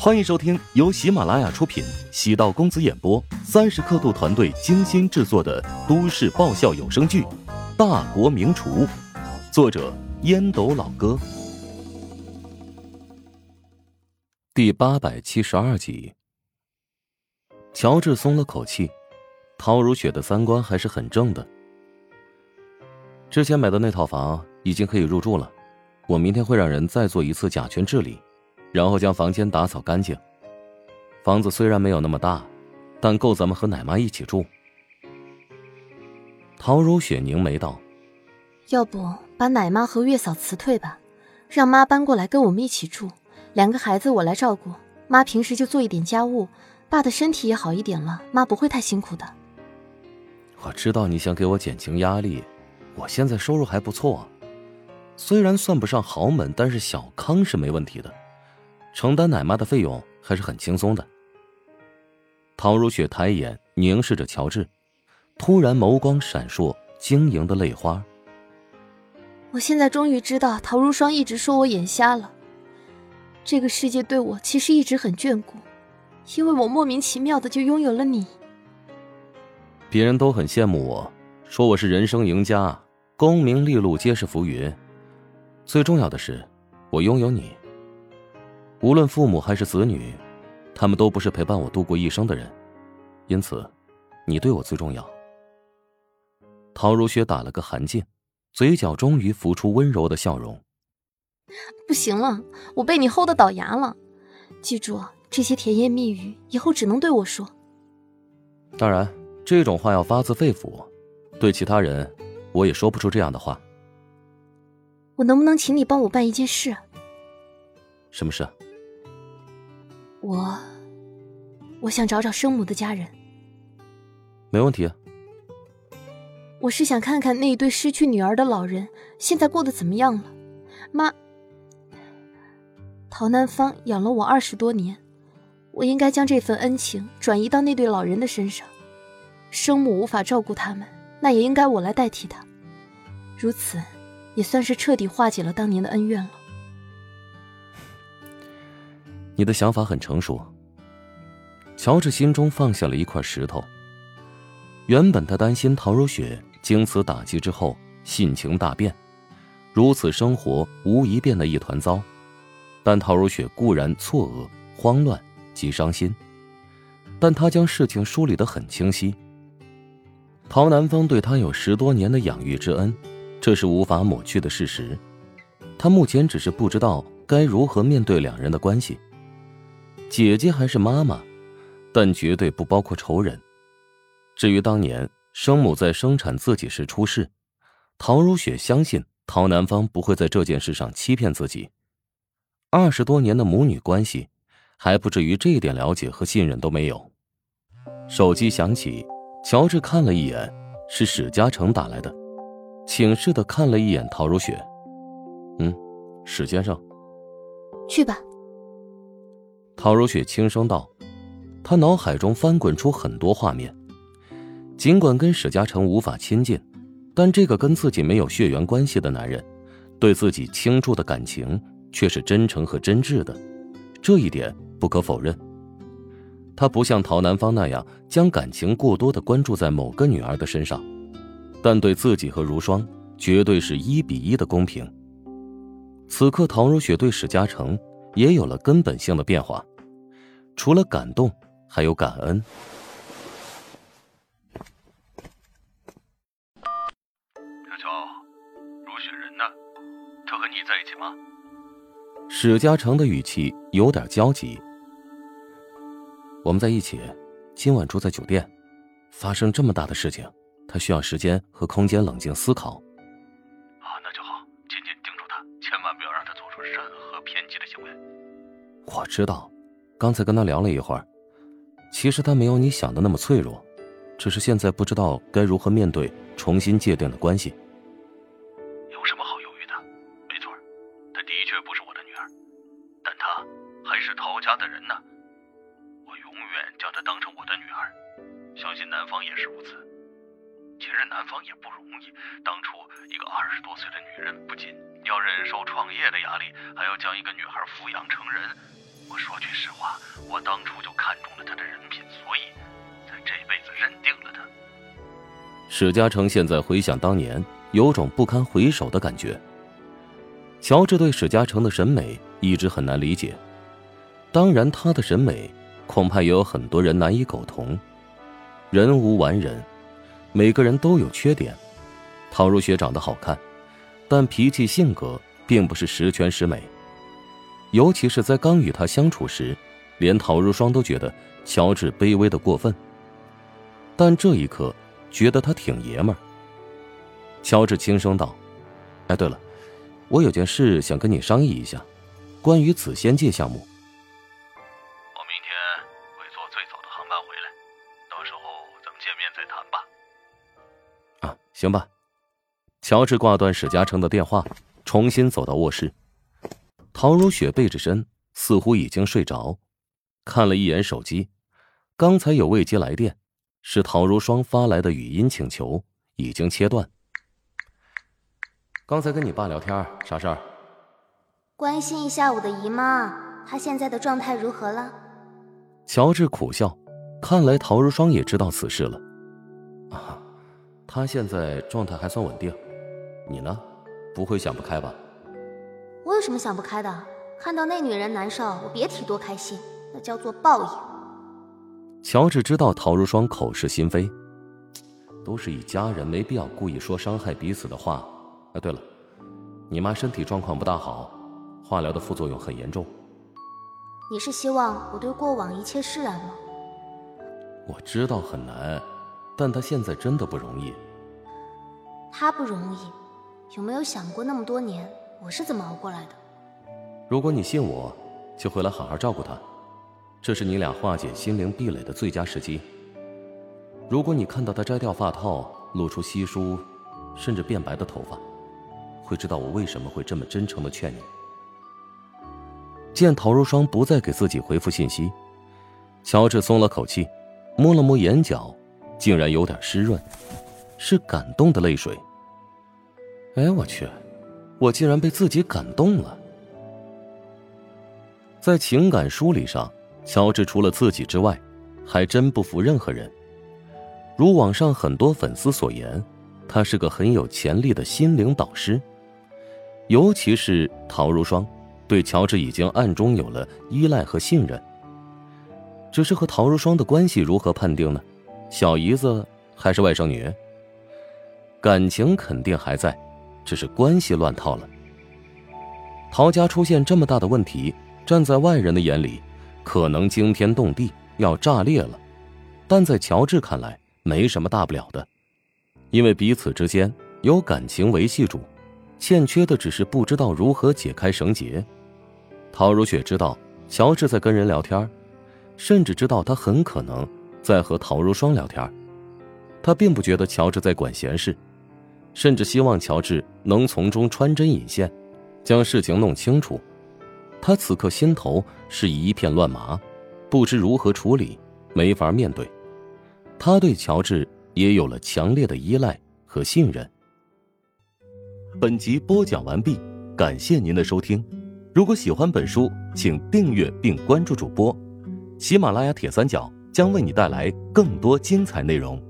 欢迎收听由喜马拉雅出品、喜道公子演播、三十刻度团队精心制作的都市爆笑有声剧《大国名厨》，作者烟斗老哥，第八百七十二集。乔治松了口气，陶如雪的三观还是很正的。之前买的那套房已经可以入住了，我明天会让人再做一次甲醛治理。然后将房间打扫干净。房子虽然没有那么大，但够咱们和奶妈一起住。陶如雪凝眉道：“要不把奶妈和月嫂辞退吧，让妈搬过来跟我们一起住。两个孩子我来照顾，妈平时就做一点家务，爸的身体也好一点了，妈不会太辛苦的。”我知道你想给我减轻压力，我现在收入还不错，虽然算不上豪门，但是小康是没问题的。承担奶妈的费用还是很轻松的。陶如雪抬眼凝视着乔治，突然眸光闪烁，晶莹的泪花。我现在终于知道，陶如霜一直说我眼瞎了。这个世界对我其实一直很眷顾，因为我莫名其妙的就拥有了你。别人都很羡慕我，说我是人生赢家，功名利禄皆是浮云。最重要的是，我拥有你。无论父母还是子女，他们都不是陪伴我度过一生的人，因此，你对我最重要。陶如雪打了个寒噤，嘴角终于浮出温柔的笑容。不行了，我被你齁得倒牙了。记住，这些甜言蜜语以后只能对我说。当然，这种话要发自肺腑，对其他人，我也说不出这样的话。我能不能请你帮我办一件事？什么事？我，我想找找生母的家人。没问题。我是想看看那一对失去女儿的老人现在过得怎么样了。妈，陶南方养了我二十多年，我应该将这份恩情转移到那对老人的身上。生母无法照顾他们，那也应该我来代替他。如此，也算是彻底化解了当年的恩怨了。你的想法很成熟。乔治心中放下了一块石头。原本他担心陶如雪经此打击之后性情大变，如此生活无疑变得一团糟。但陶如雪固然错愕、慌乱及伤心，但他将事情梳理得很清晰。陶南风对他有十多年的养育之恩，这是无法抹去的事实。他目前只是不知道该如何面对两人的关系。姐姐还是妈妈，但绝对不包括仇人。至于当年生母在生产自己时出事，陶如雪相信陶南方不会在这件事上欺骗自己。二十多年的母女关系，还不至于这一点了解和信任都没有。手机响起，乔治看了一眼，是史嘉诚打来的，请示的看了一眼陶如雪，嗯，史先生，去吧。陶如雪轻声道：“她脑海中翻滚出很多画面。尽管跟史嘉诚无法亲近，但这个跟自己没有血缘关系的男人，对自己倾注的感情却是真诚和真挚的，这一点不可否认。他不像陶南方那样将感情过多的关注在某个女儿的身上，但对自己和如霜绝对是一比一的公平。此刻，陶如雪对史嘉诚。”也有了根本性的变化，除了感动，还有感恩。小乔，如雪人呢？他和你在一起吗？史嘉诚的语气有点焦急。我们在一起，今晚住在酒店。发生这么大的事情，他需要时间和空间冷静思考。我知道，刚才跟他聊了一会儿，其实他没有你想的那么脆弱，只是现在不知道该如何面对重新界定的关系。有什么好犹豫的？没错，她的确不是我的女儿，但她还是陶家的人呢。我永远将她当成我的女儿，相信男方也是如此。其实男方也不容易，当初一个二十多岁的女人，不仅要忍受创业的压力，还要将一个女孩抚养成人。我说句实话，我当初就看中了她的人品，所以在这辈子认定了他。史嘉诚现在回想当年，有种不堪回首的感觉。乔治对史嘉诚的审美一直很难理解，当然他的审美恐怕也有很多人难以苟同。人无完人，每个人都有缺点。陶如雪长得好看，但脾气性格并不是十全十美。尤其是在刚与他相处时，连陶如霜都觉得乔治卑微的过分。但这一刻，觉得他挺爷们儿。乔治轻声道：“哎，对了。”我有件事想跟你商议一下，关于紫仙界项目。我明天会坐最早的航班回来，到时候咱们见面再谈吧。啊，行吧。乔治挂断史嘉诚的电话，重新走到卧室。陶如雪背着身，似乎已经睡着，看了一眼手机，刚才有未接来电，是陶如霜发来的语音请求，已经切断。刚才跟你爸聊天，啥事儿？关心一下我的姨妈，她现在的状态如何了？乔治苦笑，看来陶如霜也知道此事了。啊，她现在状态还算稳定。你呢？不会想不开吧？我有什么想不开的？看到那女人难受，我别提多开心，那叫做报应。乔治知道陶如霜口是心非，都是一家人，没必要故意说伤害彼此的话。啊，对了，你妈身体状况不大好，化疗的副作用很严重。你是希望我对过往一切释然吗？我知道很难，但她现在真的不容易。她不容易，有没有想过那么多年我是怎么熬过来的？如果你信我，就回来好好照顾她，这是你俩化解心灵壁垒的最佳时机。如果你看到她摘掉发套，露出稀疏，甚至变白的头发，会知道我为什么会这么真诚的劝你。见陶如霜不再给自己回复信息，乔治松了口气，摸了摸眼角，竟然有点湿润，是感动的泪水。哎，我去，我竟然被自己感动了。在情感梳理上，乔治除了自己之外，还真不服任何人。如网上很多粉丝所言，他是个很有潜力的心灵导师。尤其是陶如霜，对乔治已经暗中有了依赖和信任。只是和陶如霜的关系如何判定呢？小姨子还是外甥女？感情肯定还在，只是关系乱套了。陶家出现这么大的问题，站在外人的眼里，可能惊天动地，要炸裂了。但在乔治看来，没什么大不了的，因为彼此之间有感情维系住。欠缺的只是不知道如何解开绳结。陶如雪知道乔治在跟人聊天，甚至知道他很可能在和陶如霜聊天。他并不觉得乔治在管闲事，甚至希望乔治能从中穿针引线，将事情弄清楚。他此刻心头是一片乱麻，不知如何处理，没法面对。他对乔治也有了强烈的依赖和信任。本集播讲完毕，感谢您的收听。如果喜欢本书，请订阅并关注主播。喜马拉雅铁三角将为你带来更多精彩内容。